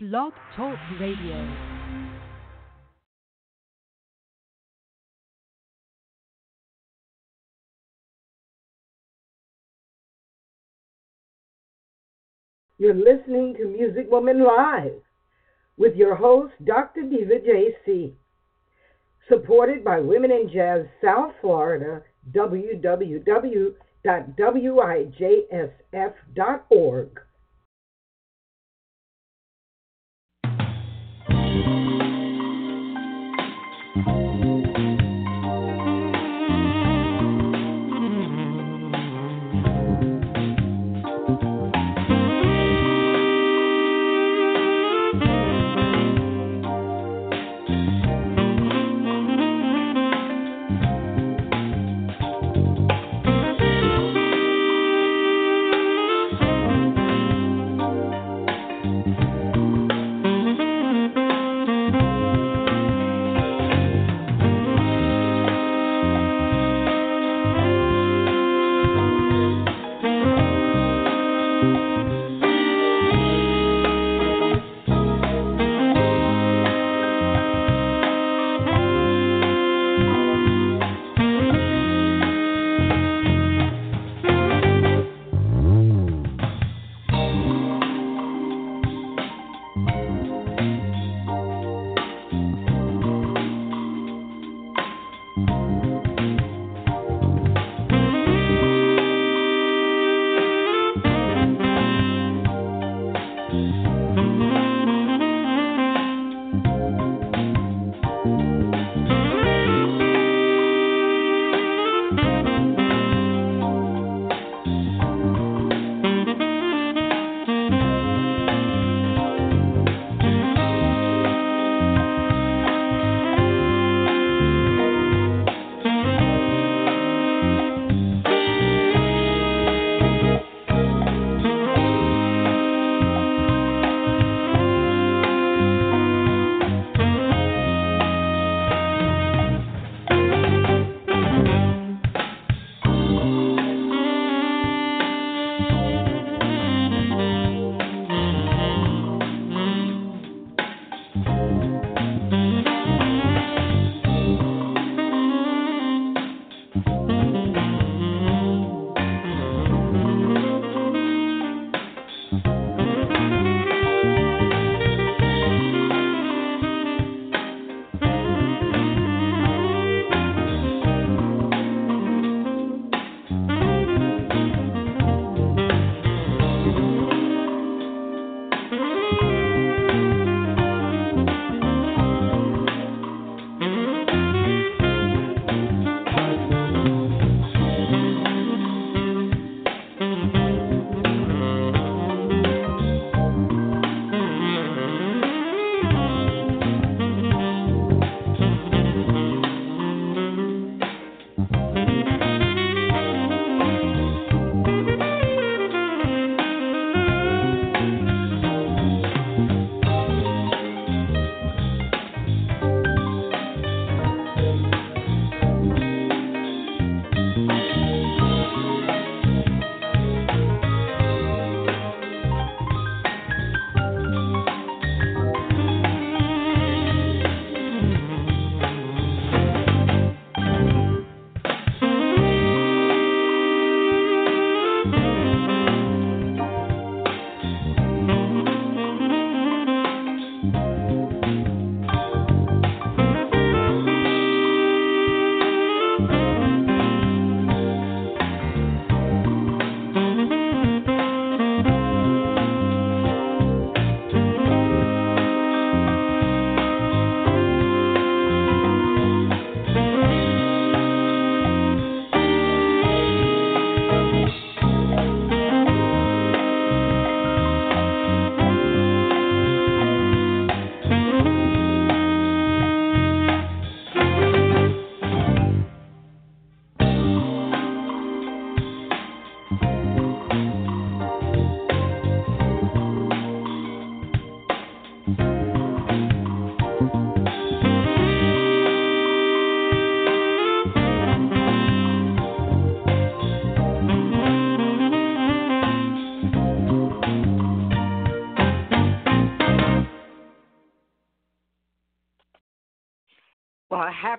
Blog Talk Radio. You're listening to Music Woman Live with your host, Dr. Diva JC. Supported by Women in Jazz South Florida, www.wijsf.org.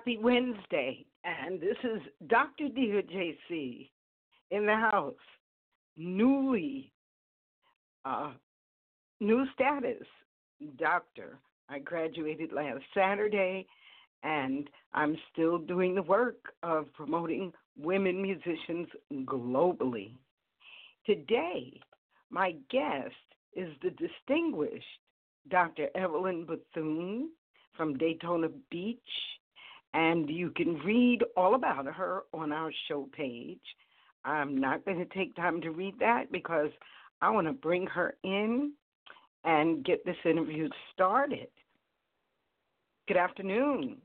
happy Wednesday. And this is Dr. Diva JC in the house. Newly, uh, new status, doctor. I graduated last Saturday, and I'm still doing the work of promoting women musicians globally. Today, my guest is the distinguished Dr. Evelyn Bethune from Daytona Beach, and you can read all about her on our show page. I'm not going to take time to read that because I want to bring her in and get this interview started. Good afternoon,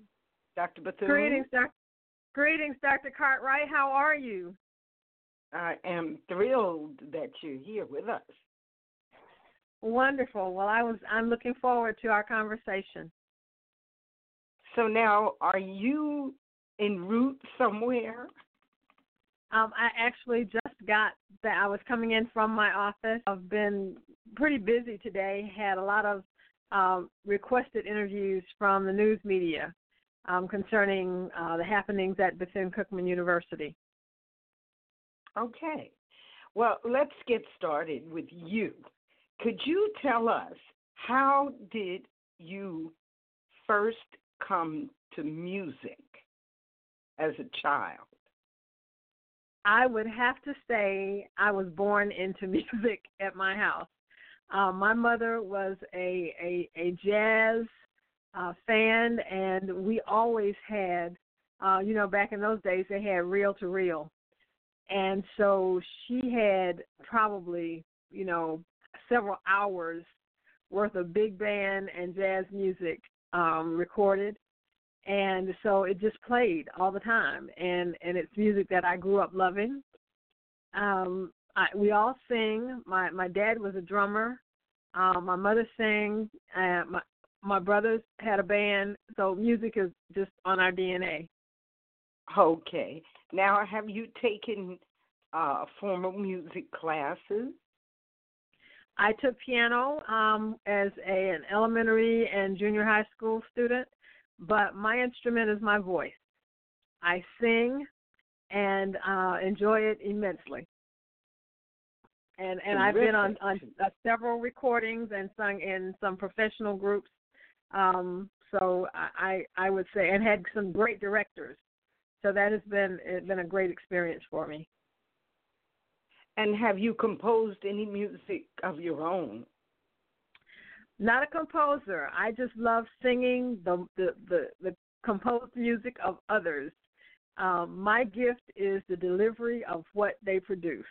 Dr. Bethune. Greetings, Dr. Greetings, Dr. Cartwright. How are you? I am thrilled that you're here with us. Wonderful. Well, I was I'm looking forward to our conversation. So now, are you en route somewhere? Um, I actually just got that. I was coming in from my office. I've been pretty busy today. Had a lot of um, requested interviews from the news media um, concerning uh, the happenings at Bethune Cookman University. Okay. Well, let's get started with you. Could you tell us how did you first come to music as a child? I would have to say I was born into music at my house. Um, my mother was a a, a jazz uh, fan, and we always had, uh, you know, back in those days they had reel to reel, and so she had probably, you know, several hours worth of big band and jazz music um, recorded, and so it just played all the time, and and it's music that I grew up loving. Um, I, we all sing. My my dad was a drummer. Um, my mother sang. Uh, my my brothers had a band, so music is just on our DNA. Okay. Now, have you taken uh, formal music classes? I took piano um, as a, an elementary and junior high school student, but my instrument is my voice. I sing and uh, enjoy it immensely. And and I've been on on uh, several recordings and sung in some professional groups. Um, so I I would say and had some great directors. So that has been it's been a great experience for me. And have you composed any music of your own? Not a composer. I just love singing the the the, the composed music of others. Um, my gift is the delivery of what they produce.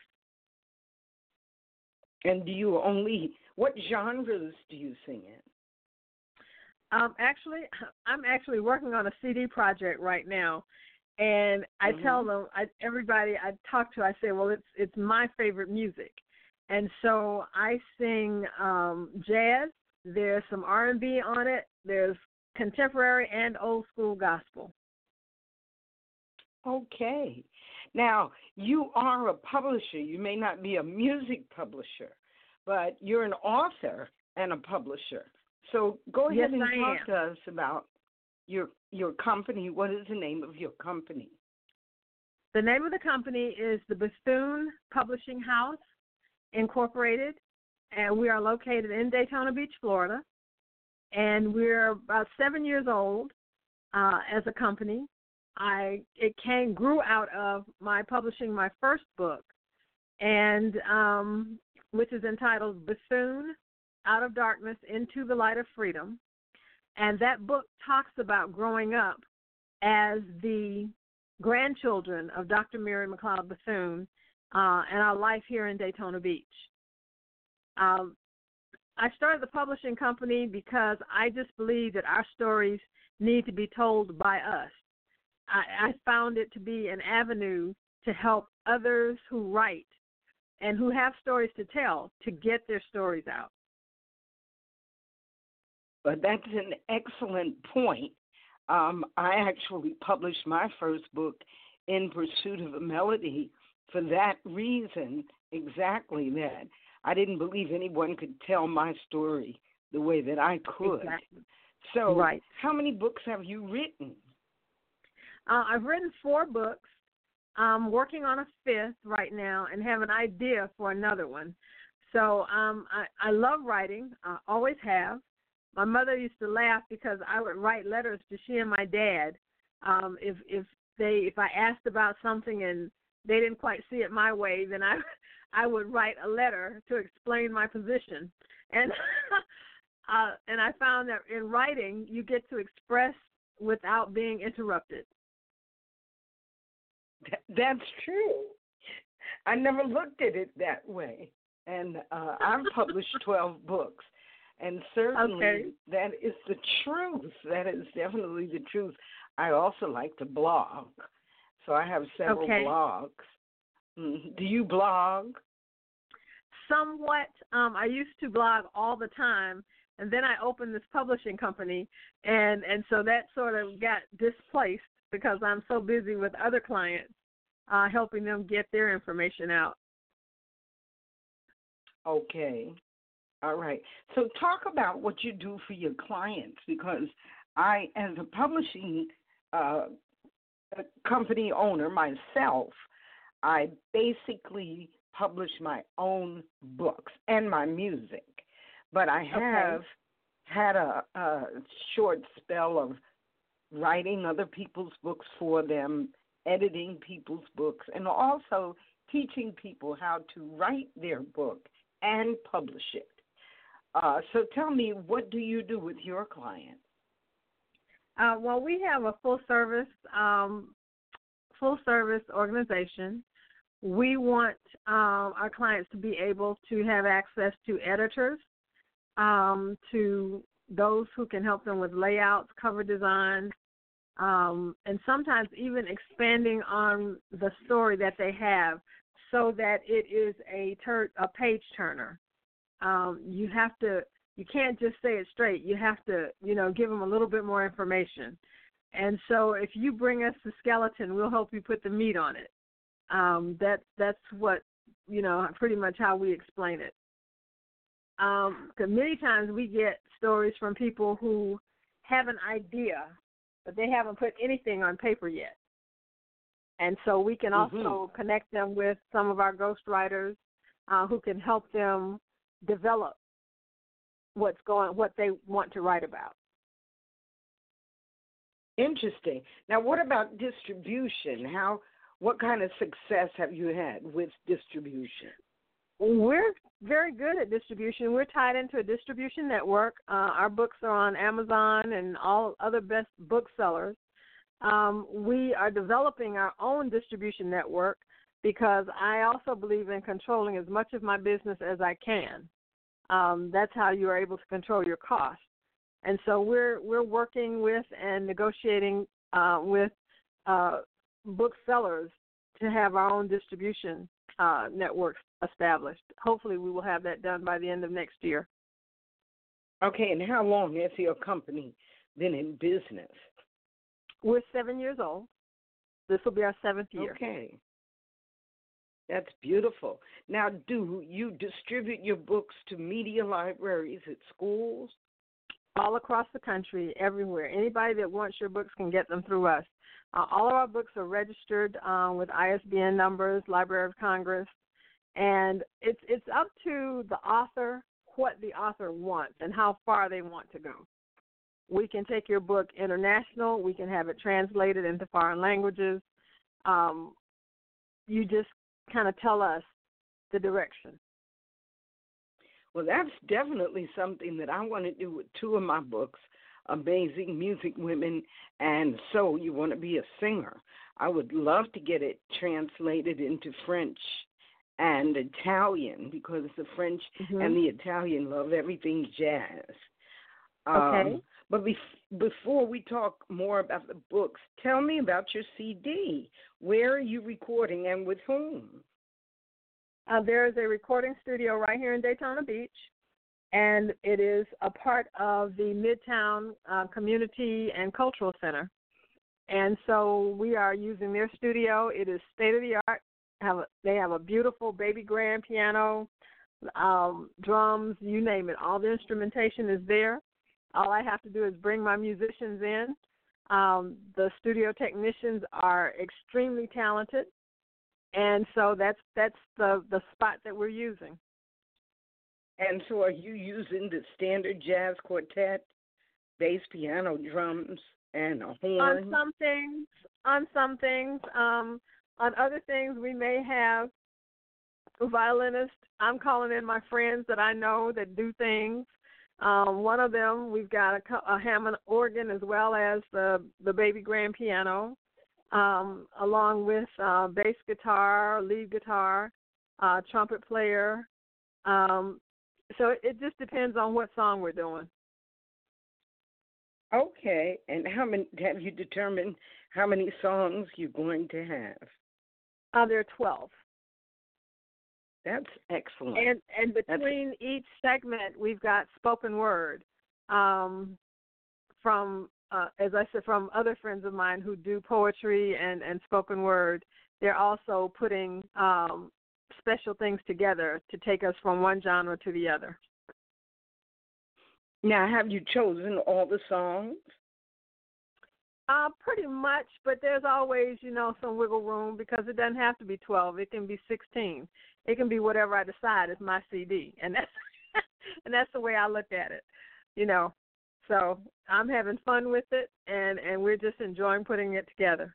And do you only what genres do you sing in? Um, actually, I'm actually working on a CD project right now, and I mm-hmm. tell them, I, everybody I talk to, I say, well, it's it's my favorite music, and so I sing um, jazz. There's some R&B on it. There's contemporary and old school gospel. Okay. Now, you are a publisher. You may not be a music publisher, but you're an author and a publisher. So go ahead yes, and I talk am. to us about your your company. What is the name of your company? The name of the company is the Bethune Publishing House Incorporated, and we are located in Daytona Beach, Florida. And we're about seven years old uh, as a company. I it came grew out of my publishing my first book, and um, which is entitled Bethune Out of Darkness into the Light of Freedom. And that book talks about growing up as the grandchildren of Dr. Mary McLeod Bethune uh, and our life here in Daytona Beach. Um, I started the publishing company because I just believe that our stories need to be told by us. I, I found it to be an avenue to help others who write and who have stories to tell to get their stories out. But that's an excellent point. Um, I actually published my first book, In Pursuit of a Melody, for that reason, exactly that. I didn't believe anyone could tell my story the way that I could. Exactly. So, right. how many books have you written? Uh, I've written four books. I'm working on a fifth right now and have an idea for another one. So um, I, I love writing. I always have. My mother used to laugh because I would write letters to she and my dad. Um, if if they if I asked about something and they didn't quite see it my way, then I I would write a letter to explain my position. And uh, and I found that in writing you get to express without being interrupted. That's true. I never looked at it that way. And uh, I've published 12 books. And certainly okay. that is the truth. That is definitely the truth. I also like to blog. So I have several okay. blogs. Mm, do you blog? Somewhat. Um, I used to blog all the time, and then I opened this publishing company, and and so that sort of got displaced because I'm so busy with other clients, uh, helping them get their information out. Okay. All right. So talk about what you do for your clients because I, as a publishing uh, company owner myself, I basically publish my own books and my music. But I have okay. had a, a short spell of writing other people's books for them, editing people's books, and also teaching people how to write their book and publish it. Uh, so tell me, what do you do with your clients? Uh, well, we have a full service um, full service organization. We want um, our clients to be able to have access to editors, um, to those who can help them with layouts, cover designs, um, and sometimes even expanding on the story that they have so that it is a tur- a page turner. Um, you have to you can't just say it straight. You have to you know give them a little bit more information. And so if you bring us the skeleton, we'll help you put the meat on it. Um, that that's what you know pretty much how we explain it. Um, many times we get stories from people who have an idea, but they haven't put anything on paper yet. And so we can also mm-hmm. connect them with some of our ghostwriters uh, who can help them develop what's going, what they want to write about. Interesting. Now, what about distribution? How, what kind of success have you had with distribution? We're very good at distribution. We're tied into a distribution network. Uh, our books are on Amazon and all other best booksellers um, we are developing our own distribution network because I also believe in controlling as much of my business as I can. Um, that's how you are able to control your costs. And so we're we're working with and negotiating uh, with uh, booksellers to have our own distribution uh, network established. Hopefully, we will have that done by the end of next year. Okay, and how long has your company been in business? We're seven years old. This will be our seventh year. Okay. That's beautiful. Now, do you distribute your books to media libraries at schools? All across the country, everywhere. Anybody that wants your books can get them through us. Uh, all of our books are registered uh, with ISBN numbers, Library of Congress, and it's it's up to the author what the author wants and how far they want to go. We can take your book international. We can have it translated into foreign languages. Um, you just kind of tell us the direction. Well, that's definitely something that I want to do with two of my books, Amazing Music Women and So You Want to Be a Singer. I would love to get it translated into French and Italian because the French mm-hmm. and the Italian love everything jazz. Okay. Um, but bef- before we talk more about the books, tell me about your CD. Where are you recording and with whom? Uh, there is a recording studio right here in Daytona Beach, and it is a part of the Midtown uh, Community and Cultural Center. And so we are using their studio. It is state of the art. Have a, they have a beautiful baby grand piano, um, drums, you name it. All the instrumentation is there. All I have to do is bring my musicians in. Um, the studio technicians are extremely talented, and so that's that's the the spot that we're using. And so, are you using the standard jazz quartet, bass, piano, drums, and a horn? On some things, on some things, um, on other things, we may have a violinist. I'm calling in my friends that I know that do things. Um, one of them, we've got a, a Hammond organ as well as the the baby grand piano, um, along with uh, bass guitar, lead guitar, uh, trumpet player. Um, so it, it just depends on what song we're doing. Okay, and how many have you determined how many songs you're going to have? Uh, there are twelve. That's excellent. And and between That's... each segment, we've got spoken word um, from, uh, as I said, from other friends of mine who do poetry and and spoken word. They're also putting um, special things together to take us from one genre to the other. Now, have you chosen all the songs? Uh, pretty much, but there's always, you know, some wiggle room because it doesn't have to be 12. It can be 16. It can be whatever I decide is my CD, and that's and that's the way I look at it, you know. So I'm having fun with it, and and we're just enjoying putting it together.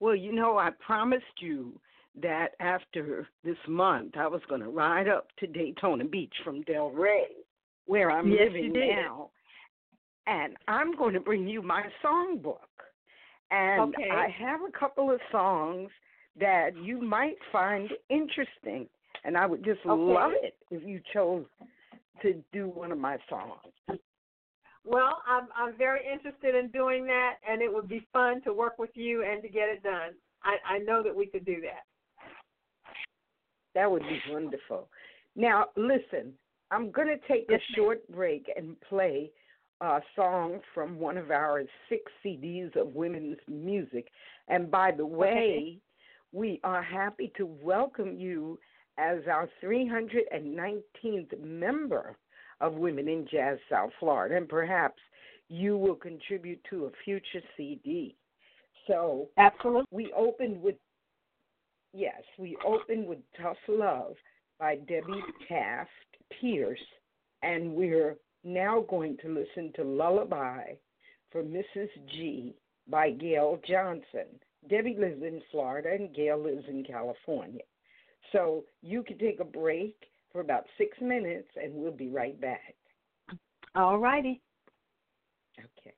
Well, you know, I promised you that after this month I was going to ride up to Daytona Beach from Delray, where I'm yes, living now, and I'm going to bring you my songbook. And okay. I have a couple of songs that you might find interesting, and I would just okay. love it if you chose to do one of my songs. Well, I'm I'm very interested in doing that, and it would be fun to work with you and to get it done. I, I know that we could do that. That would be wonderful. Now, listen, I'm going to take yes, a short break and play a song from one of our six CDs of women's music. And by the way, we are happy to welcome you as our 319th member of Women in Jazz South Florida. And perhaps you will contribute to a future CD. So, absolutely. We opened with yes, we opened with Tough Love by Debbie Taft Pierce, and we're now going to listen to Lullaby for Mrs. G by Gail Johnson. Debbie lives in Florida and Gail lives in California. So you can take a break for about six minutes and we'll be right back. All righty. Okay.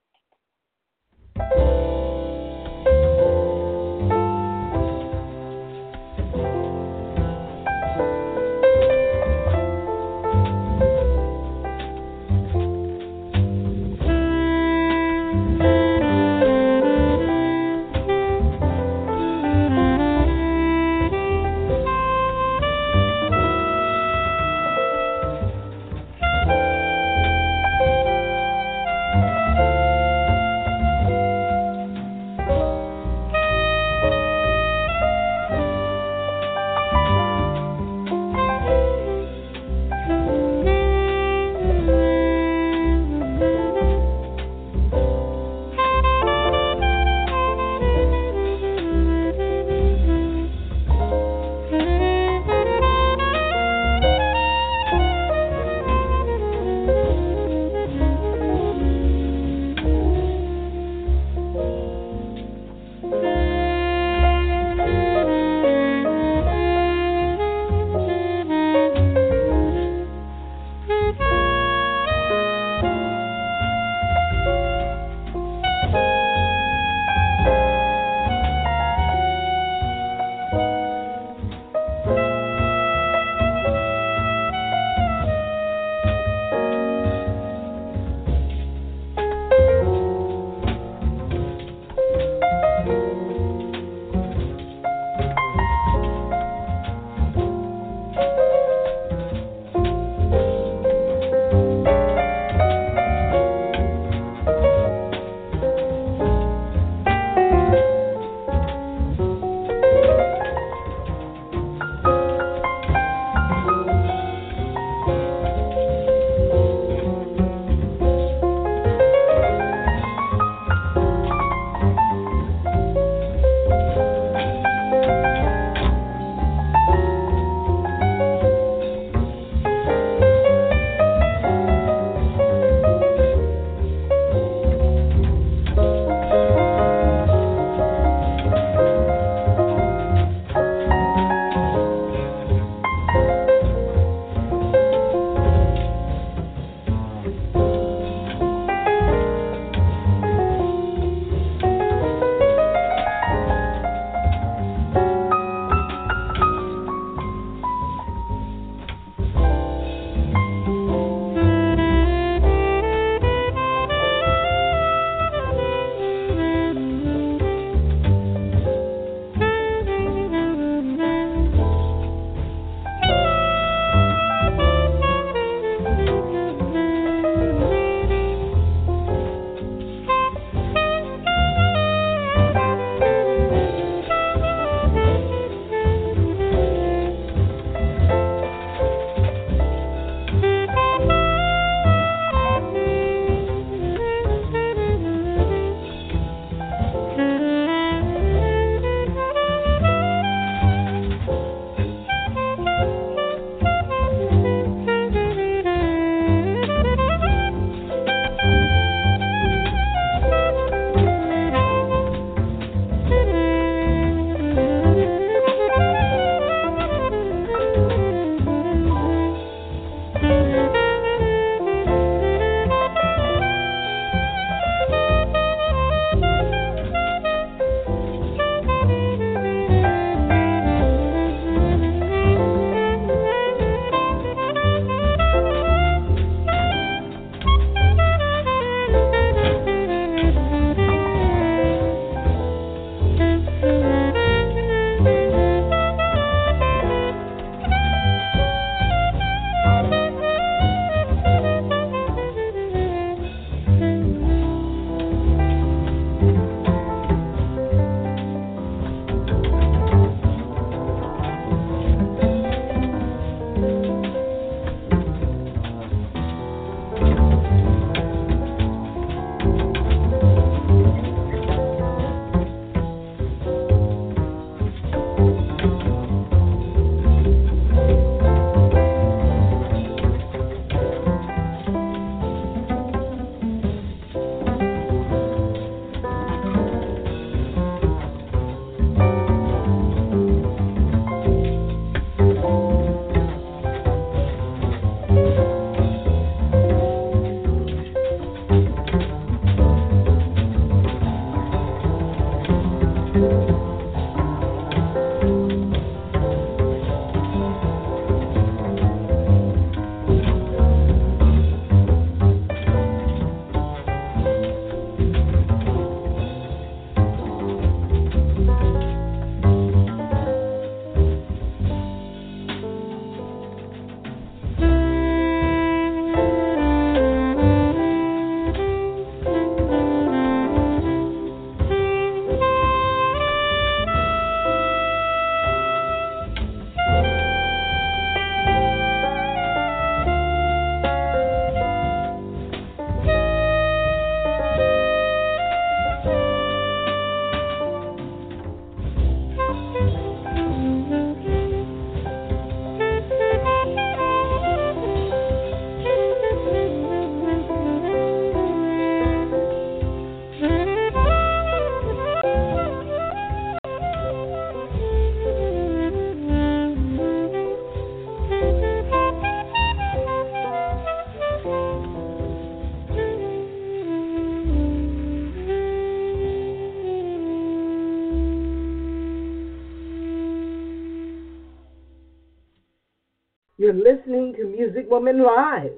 Listening to Music Woman Live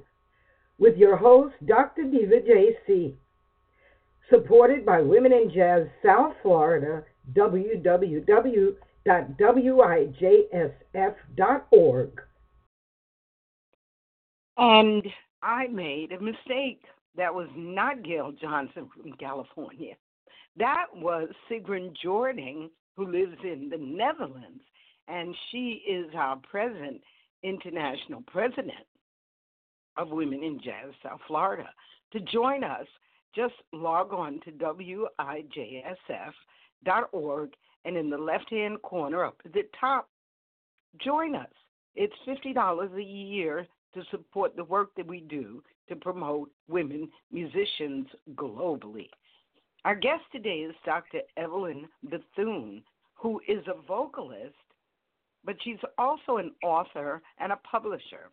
with your host, Dr. Diva JC. Supported by Women in Jazz South Florida, www.wijsf.org. And I made a mistake. That was not Gail Johnson from California. That was Sigrun Jordan, who lives in the Netherlands, and she is our present international president of Women in Jazz South Florida. To join us, just log on to wijsf.org and in the left hand corner up at the top, join us. It's $50 a year to support the work that we do to promote women musicians globally. Our guest today is Dr. Evelyn Bethune, who is a vocalist, but she's also an author and a publisher.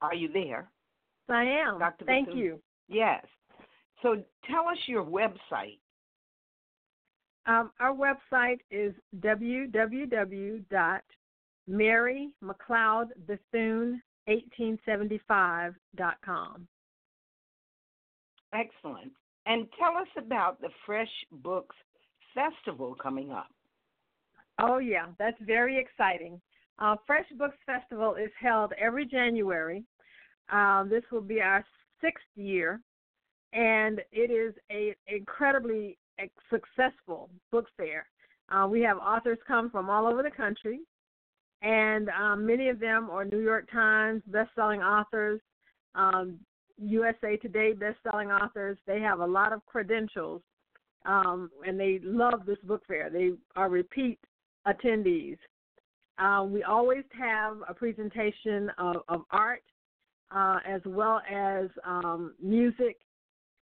Are you there? I am. Dr. Thank Bethune? you. Yes. So tell us your website. Um, our website is www.marymcleodbethune1875.com. Excellent. And tell us about the Fresh Books Festival coming up. Oh, yeah, that's very exciting. Uh, Fresh Books Festival is held every January. Uh, this will be our sixth year, and it is a incredibly successful book fair. Uh, we have authors come from all over the country, and um, many of them are New York Times best-selling authors, um, USA Today best-selling authors. They have a lot of credentials, um, and they love this book fair. They are repeat attendees. Uh, we always have a presentation of, of art uh, as well as um, music.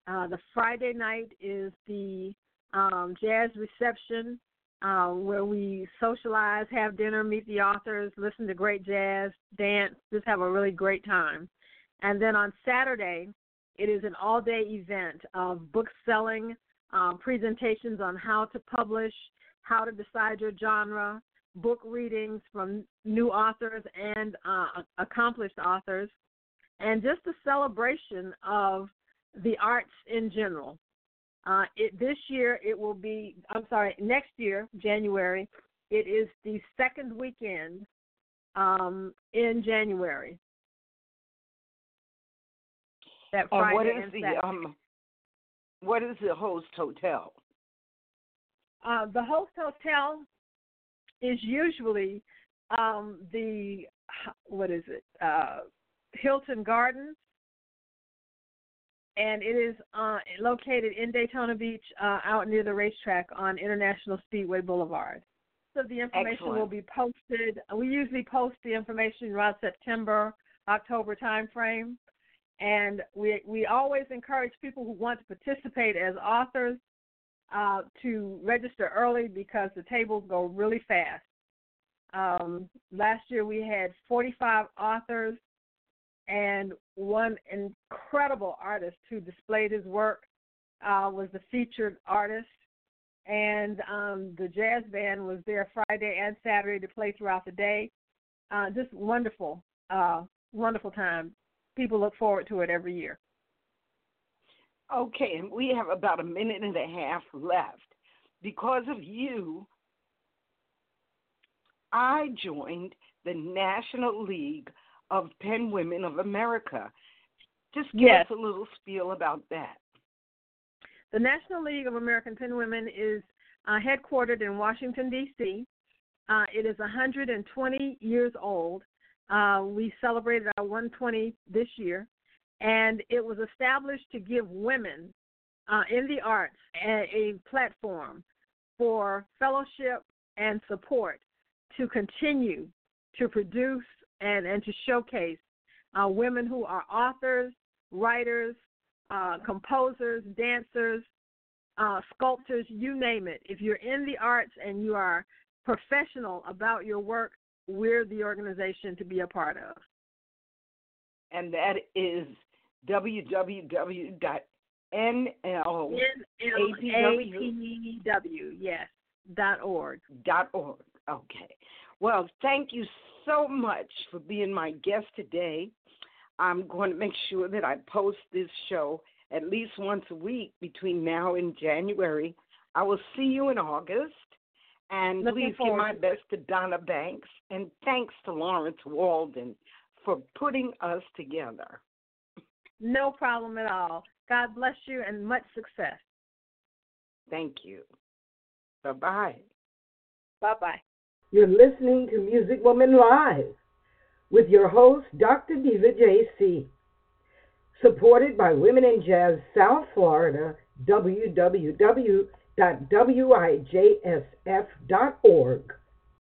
Uh, the Friday night is the um, jazz reception uh, where we socialize, have dinner, meet the authors, listen to great jazz, dance, just have a really great time. And then on Saturday, it is an all day event of book selling, um, presentations on how to publish, how to decide your genre, book readings from new authors and uh, accomplished authors, and just a celebration of the arts in general. Uh, it, this year it will be, I'm sorry, next year, January, it is the second weekend um, in January. That Friday what is and the um, what is the host hotel? Uh, the host hotel is usually um, the what is it? Uh, Hilton Gardens, and it is uh, located in Daytona Beach, uh, out near the racetrack on International Speedway Boulevard. So the information will be posted. We usually post the information around September, October timeframe, and we we always encourage people who want to participate as authors uh, to register early because the tables go really fast. Um, last year we had 45 authors and one incredible artist who displayed his work uh, was the featured artist. And um, the jazz band was there Friday and Saturday to play throughout the day. Uh, just wonderful, uh, wonderful time. People look forward to it every year. Okay, and we have about a minute and a half left. Because of you, I joined the National League of Pen Women of America. Just give Yes. us a little spiel about that. The National League of American Pen Women is uh, headquartered in Washington, D.C. Uh, it is 120 years old. Uh, we celebrated our 120 this year, and it was established to give women uh, in the arts a, a platform for fellowship and support to continue to produce and, and to showcase uh, women who are authors, writers, uh, composers, dancers, uh, sculptors, you name it. If you're in the arts and you are professional about your work, we're the organization to be a part of. And that is www.nl N-L-A-P-W, yes, dot org. dot org. Okay. Well, thank you so much for being my guest today. I'm going to make sure that I post this show at least once a week between now and January. I will see you in August. And Looking please give my best to Donna Banks. And thanks to Lawrence Walden for putting us together. No problem at all. God bless you and much success. Thank you. Bye bye. Bye bye. You're listening to Music Woman Live with your host, Dr. Diva JC. Supported by Women in Jazz South Florida, www.wijsf.org.